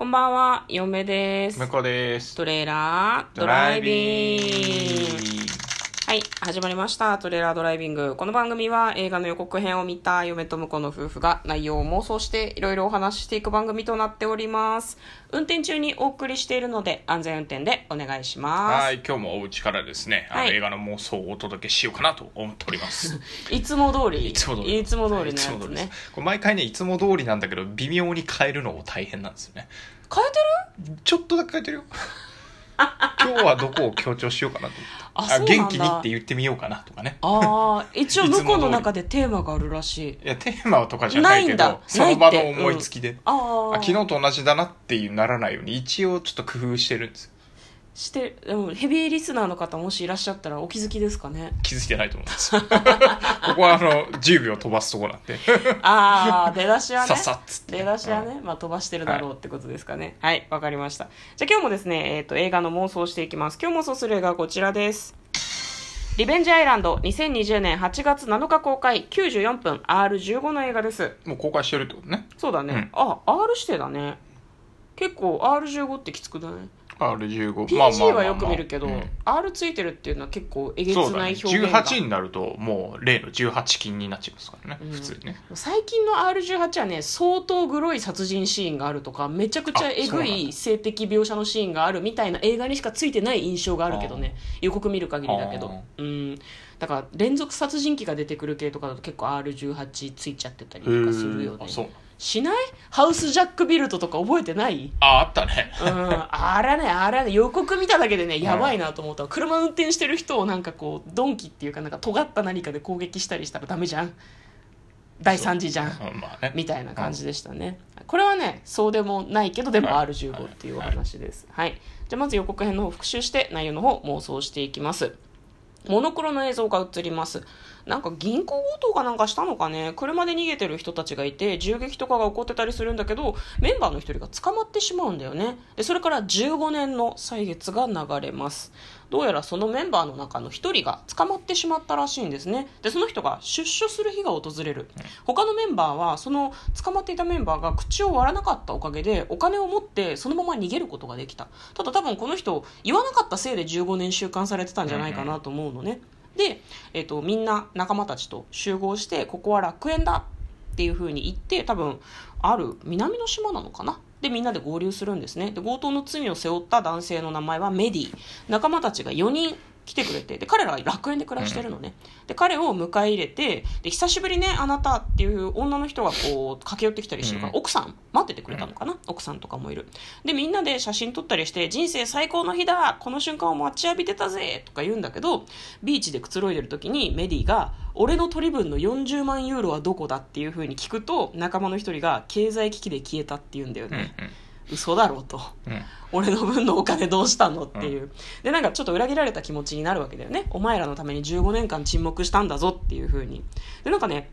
こんばんは、嫁です。向こうです。トレーラードライビング。はい、始まりました。トレーラードライビング。この番組は映画の予告編を見た嫁と婿の夫婦が内容を妄想していろいろお話ししていく番組となっております。運転中にお送りしているので安全運転でお願いします。はい、今日もお家からですね、あのはい映画の妄想をお届けしようかなと思っております。いつも通り。いつも通り。いつも通りのやいつね。これ毎回ね、いつも通りなんだけど、微妙に変えるのも大変なんですよね。変えてる？ちょっとだけ変えてるよ。今日はどこを強調しようかなと思って。あそうなんだ元気にって言ってみようかなとかね。ああ、一応 向こうの中でテーマがあるらしい。いや、テーマとかじゃないけど、その場の思いつきで。ああ。あ昨日と同じだなっていうならないように、一応ちょっと工夫してるんですよ。してでもヘビーリスナーの方もしいらっしゃったらお気づきですかね？気づいてないと思うんです。よ。ここはあの、10秒飛ばすとこなんで。ああ出だしはね。さっさっつって。出だしはね、まあ、飛ばしてるだろうってことですかね。はいわ、かりました。じゃあ今日もですね、えー、と映画の妄想をしていきます。今日妄想する映画はこちらです。リベンジアイランド2020年8月7日公開。94分 R15 の映画です。もう公開してるってことね。そうだね、あ R 指定だね。結構 R15 ってきつくだね R15。PG はよく見るけど、うん R ついてるっていうのは結構えげつ。ない表現が、18になると、もう例の18金になっちゃいますからね。うん普通にね。最近の R18 はね相当グロい殺人シーンがあるとかめちゃくちゃえぐい性的描写のシーンがあるみたいな映画にしかついてない印象があるけどね予告見る限りだけどあうんだから連続殺人鬼が出てくる系とかだと結構 R18 ついちゃってたりとかするよねあ、そう。しない？ハウスジャックビルトとか覚えてない？あ、あったね。うん、あれね、あれね、予告見ただけでね、やばいなと思ったわ車運転してる人をなんかこう、鈍器っていうか、なんか尖った何かで攻撃したりしたらダメじゃん。第3次じゃん。うんまあね。みたいな感じでしたね。これはね、そうでもないけど、でもはい R15 っていうお話です。はい。じゃあまず予告編の方を復習して、内容の方妄想していきます。モノクロの映像が映ります。なんか銀行強盗かなんかしたのかね。車で逃げてる人たちがいて銃撃とかが起こってたりするんだけどメンバーの一人が捕まってしまうんだよね。でそれから15年の歳月が流れます。どうやらそのメンバーの中の一人が捕まってしまったらしいんですね。でその人が出所する日が訪れる。他のメンバーはその捕まっていたメンバーが口を割らなかったおかげでお金を持ってそのまま逃げることができた。ただ多分この人言わなかったせいで15年収監されてたんじゃないかなと思うのね、で、えっとみんな仲間たちと集合してここは楽園だっていう風に言って多分ある南の島なのかな？でみんなで合流するんですね。で強盗の罪を背負った男性の名前はメディ。仲間たちが4人来てくれてで彼らは楽園で暮らしてるのね、で彼を迎え入れてで久しぶりねあなたっていう女の人がこう駆け寄ってきたりしてるから、うん。奥さん待っててくれたのかな、奥さんとかもいる。でみんなで写真撮ったりして人生最高の日だこの瞬間を待ちわびてたぜとか言うんだけどビーチでくつろいでる時にメディが俺の取り分の40万ユーロはどこだ？っていう風に聞くと仲間の一人が経済危機で消えたって言うんだようんね、嘘だろうと。うん。うん。俺の分のお金どうしたのっていう、でなんかちょっと裏切られた気持ちになるわけだよね。お前らのために15年間沈黙したんだぞっていう風に。でなんかね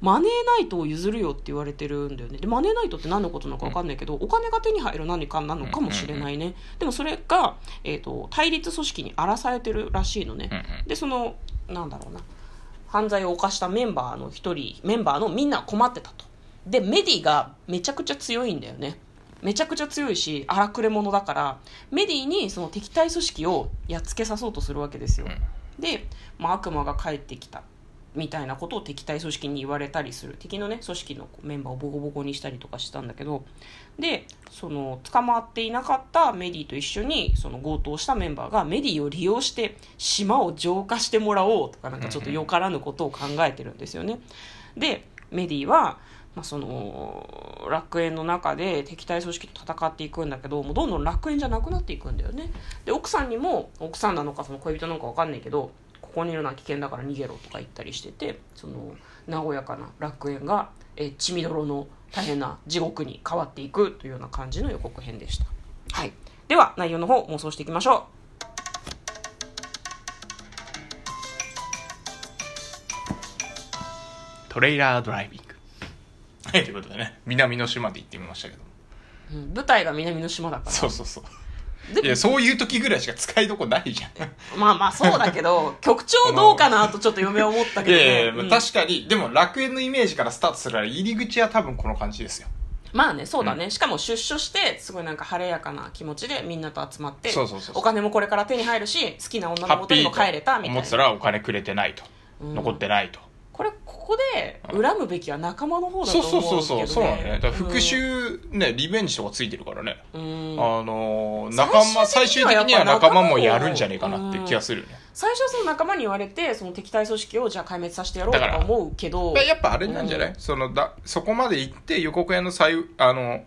マネーナイトを譲るよって言われてるんだよね。でマネーナイトって何のことなのか分かんないけど、お金が手に入る何かなのかもしれないね、でもそれが、えー、と対立組織に荒らされてるらしいのね、うんうん。でそのなんだろうな。犯罪を犯したメンバーの一人メンバーのみんな困ってたと。でメディがめちゃくちゃ強いんだよねめちゃくちゃ強いし荒くれ者だからメディにその敵対組織をやっつけさそうとするわけですよ、で、まあ、悪魔が帰ってきたみたいなことを敵対組織に言われたりする。敵のね組織のメンバーをボコボコにしたりとかしたんだけど。でその捕まっていなかったメディと一緒にその強盗したメンバーがメディを利用して島を浄化してもらおうとかなんかちょっとよからぬことを考えてるんですよね。でメディはまあ、その楽園の中で敵対組織と戦っていくんだけどもうどんどん楽園じゃなくなっていくんだよね。で奥さんにも奥さんなのかその恋人なのか分かんないけどここにいるのは危険だから逃げろとか言ったりしててその和やかな楽園がえ血みどろの大変な地獄に変わっていくというような感じの予告編でした、はい、では内容の方妄想していきましょう。トレイラードライビング。はい、ということでね、南の島で行ってみましたけど。も。う、うん、舞台が南の島だから。そうそうそう。でいや、そういう時ぐらいしか使いどこないじゃん。まあまあそうだけど 局長どうかなとちょっと嫁は思ったけど、ね、いやいや、まあうん。確かに、でも楽園のイメージからスタートするから入り口は多分この感じですよ。まあねそうだね、しかも出所してすごいなんか晴れやかな気持ちでみんなと集まってそうそうそうそう。お金もこれから手に入るし好きな女ハッピーの元にも帰れたみたいと思ってたならお金くれてないと、うん。残ってないとこれここで恨むべきは仲間の方だとそう思うけど、ね、そうそうそうそう。なんだね。だから復讐ね、リベンジとかついてるからね、うん、あのー仲間最終的には仲間もやるんじゃねえかなって気がするよね、最初はその仲間に言われてその敵対組織をじゃあ壊滅させてやろうとだか思うけど。やっぱあれなんじゃない、そのだそこまで行って予告編の最あの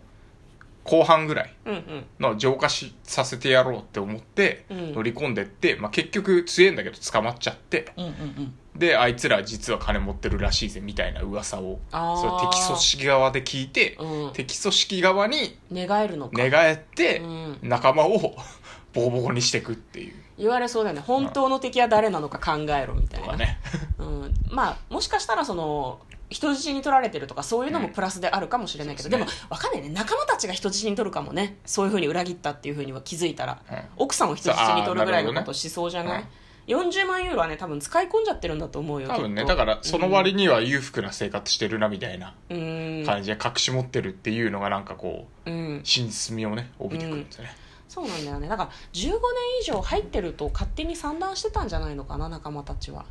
後半ぐらいうんうん。の浄化しさせてやろうって思ってうん。乗り込んでって、まあ、結局強えんだけど捕まっちゃってうんうんうん。であいつら実は金持ってるらしいぜみたいな噂をその敵組織側で聞いて、うん。敵組織側に寝返るのか。寝返ってうん。仲間を ボコボコにしていくっていう。言われそうだよね。本当の敵は誰なのか考えろみたいな、とかね。うん、まあもしかしたらその人質に取られてるとかそういうのもプラスであるかもしれないけど、うんでもそうですわかんないね。仲間たちが人質に取るかもね。そういうふうに裏切ったっていうふうには気づいたら、うん。奥さんを人質に取るぐらいのことしそうじゃない、40万ユーロはね多分使い込んじゃってるんだと思うよ。多分ねだからその割には裕福な生活してるなみたいなうん。感じで隠し持ってるっていうのがなんかこううん。真実味をね帯びてくるんですよね、そうなんだよね。だから15年以上入ってると勝手に散乱してたんじゃないのかな仲間たちは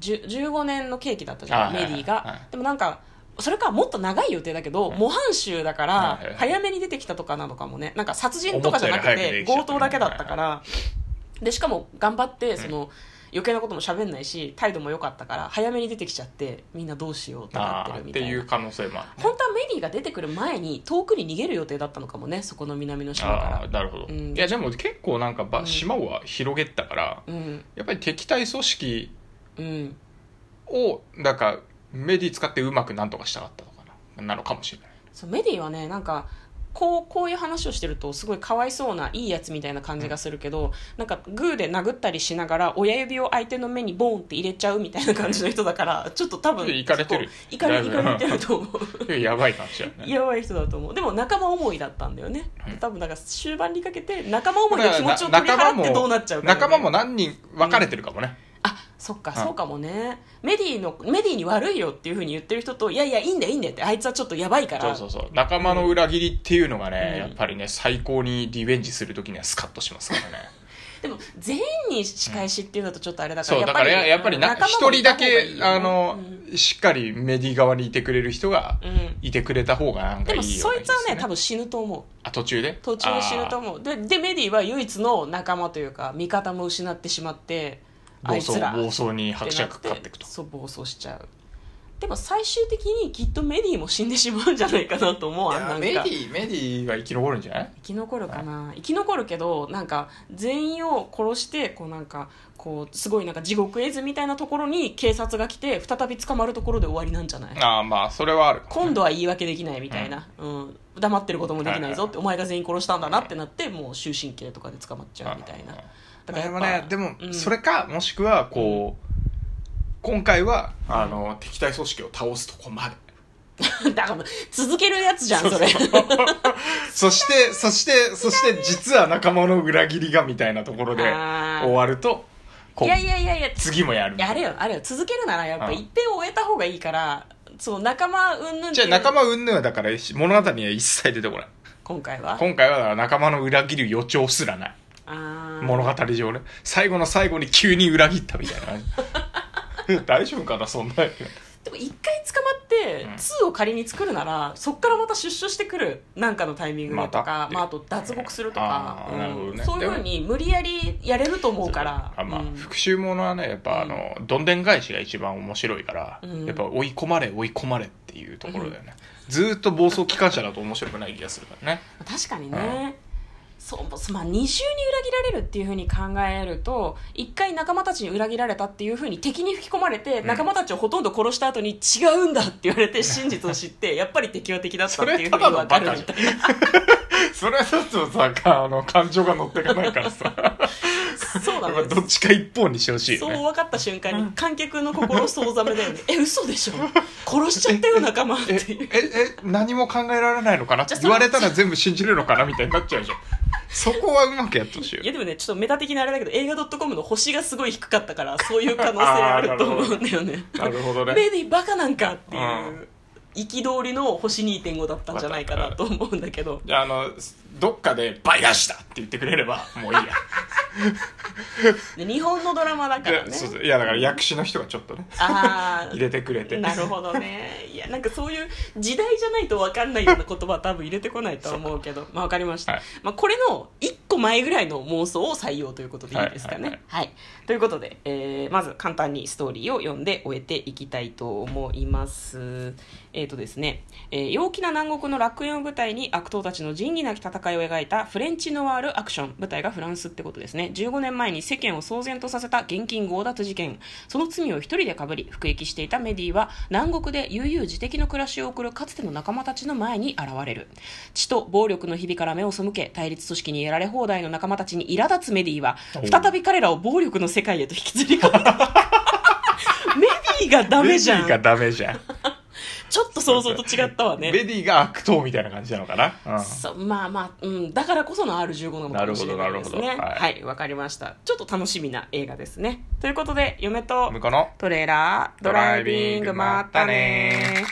15年の契機だったじゃんメディが、はい。でもなんかそれかもっと長い予定だけど、模範囚だから早めに出てきたとかなのかもね。なんか殺人とかじゃなくて強盗だけだったから。でしかも頑張ってその、余計なことも喋んないし態度も良かったから早めに出てきちゃってみんなどうしようってなってるみたいな。いう可能性もある、ね、本当はメディが出てくる前に遠くに逃げる予定だったのかもねそこの南の島あかあなるほど、うん。いやでも結構なんかば、うん。島は広げたかららうん。やっぱり敵対組織うん。をなんかメディ使ってうまくなんとかしたかったのかな。なのかもしれない。そうメディはねなんかこうこういう話をしてるとすごいかわいそうないいやつみたいな感じがするけど、なんかグーで殴ったりしながら親指を相手の目にボーンって入れちゃうみたいな感じの人だからちょっと多分いかれてる。い。かれれてると思う。やばい感じだよねやばい人だと思う。でも仲間思いだったんだよね、うん多分だから終盤にかけて仲間思いの気持ちを取り払ってどうなっちゃうか、ね、仲間も何人分かれてるかもね、あそっか、うんそうかもね。メディのメディに悪いよっていうふうに言ってる人といやいやいいんだよいいんだよってあいつはちょっとやばいから。そうそうそう。仲間の裏切りっていうのがね、うん。やっぱりね最高にリベンジするときにはスカッとしますからね。でも全員に仕返しっていうのとちょっとあれだから、そうだからややっぱり一人だけあの、うん。しっかりメディ側にいてくれる人がうん。いてくれた方がなんかでもいいようなそいつはね多分死ぬと思う。あ途中で？途中で死ぬと思う。ででメディは唯一の仲間というか味方も失ってしまってあ暴走暴走に伯爵ってなっかかっていくと。そう暴走しちゃう。でも最終的にきっとメディも死んでしまうんじゃないかなと思うあんなんか。メディメディは生き残るんじゃない？生き残るかな。生き残るけどなんか全員を殺してこうなんかこうすごいなんか地獄絵図みたいなところに警察が来て再び捕まるところで終わりなんじゃない？ああまあそれはあるね。今度は言い訳できないみたいな、うん黙ってることもできない。ぞってお前が全員殺したんだなってなってもう終身刑とかで捕まっちゃうみたいなだからもねでもうん。それかもしくはこう今回はあの敵対組織を倒すとこまで。だから続けるやつじゃんそれ。そしてそしてそして実は仲間の裏切りがみたいなところで終わるとこいうやいやいやいや。次もやるやれよあれよ。続けるならやっぱうん。一遍終えた方がいいからそう仲間うんぬんじゃあ仲間云々はだから物語には一切出てこない。今回は？今回はだから仲間の裏切る予兆すらない物語上ね。最後の最後に急に裏切ったみたいな 大丈夫かなそんなでも一回捕まってうん。2を仮に作るならそっからまた出所してくるなんかのタイミングでとか、またまあ、あと脱獄するとか。あ、ーなるほどね。そういうふうに無理やりやれると思うから。あまあ、うん。復讐ものはねやっぱあの、どんでん返しが一番面白いから、うん。やっぱ追い込まれ追い込まれっていうところだよね、ずーっと暴走機関車だと面白くない気がするからね。確かにね、そうまあ、二重に裏切られるっていうふうに考えると一回仲間たちに裏切られたっていうふうに敵に吹き込まれて、ん。仲間たちをほとんど殺した後に違うんだって言われて 真実を知ってやっぱり敵は敵だったっていうふうに分かるみたいな。それはちょっとさかあの感情が乗ってかないからさどっちか一方にしてほしいそう分かった瞬間に観客の心総ざめだよねえ嘘でしょ。殺しちゃったよ仲間ってえいう。ええ何も考えられないのかなって言われたら全部信じるのかなみたいになっちゃうじゃん。そこはうまくやってほしいよいやでもねちょっとメタ的なあれだけど映画 .com の星がすごい低かったからそういう可能性あると思うんだよね。なるほどね。メディバカなんかっていう、うん。憤りの星2.5だったんじゃないかなと思うんだけど。あのどっかで「倍出した!」って言ってくれればもういいや。で日本のドラマだからね。いやそうそう。いやだから役士の人がちょっとねあ入れてくれて。あなるほどね。いやなんかそういう時代じゃないと分かんないような言葉は多分入れてこないとは思うけど。まあ分かりました、はい。まあ、これの1個前ぐらいの妄想を採用ということでいいですかね。はい。はい、ということで、えーまず簡単にストーリーを読んで終えていきたいと思います。えっ、とですね、えー陽気な南国の楽園を舞台に悪党たちの仁義なき戦いを描いたフレンチノワールアクション舞台がフランスってことですね。15年前に世間を騒然とさせた現金強奪事件。その罪を一人でかぶり服役していたメディは南国で悠々自適の暮らしを送るかつての仲間たちの前に現れる。血と暴力の日々から目を背け対立組織にやられ放題の仲間たちに苛立つメディはお再び彼らを暴力の世界へと引きずり込む。メディがダメじゃベディがんダメじゃん想像と違ったわねベディが悪党みたいな感じなのかな、うんそうまあまあ、うん、だからこその R15 なのかもしれないですねなるほどなるほどははいわ、かりましたちょっと楽しみな映画ですねということで嫁と向こうのトレーラードライビングまたね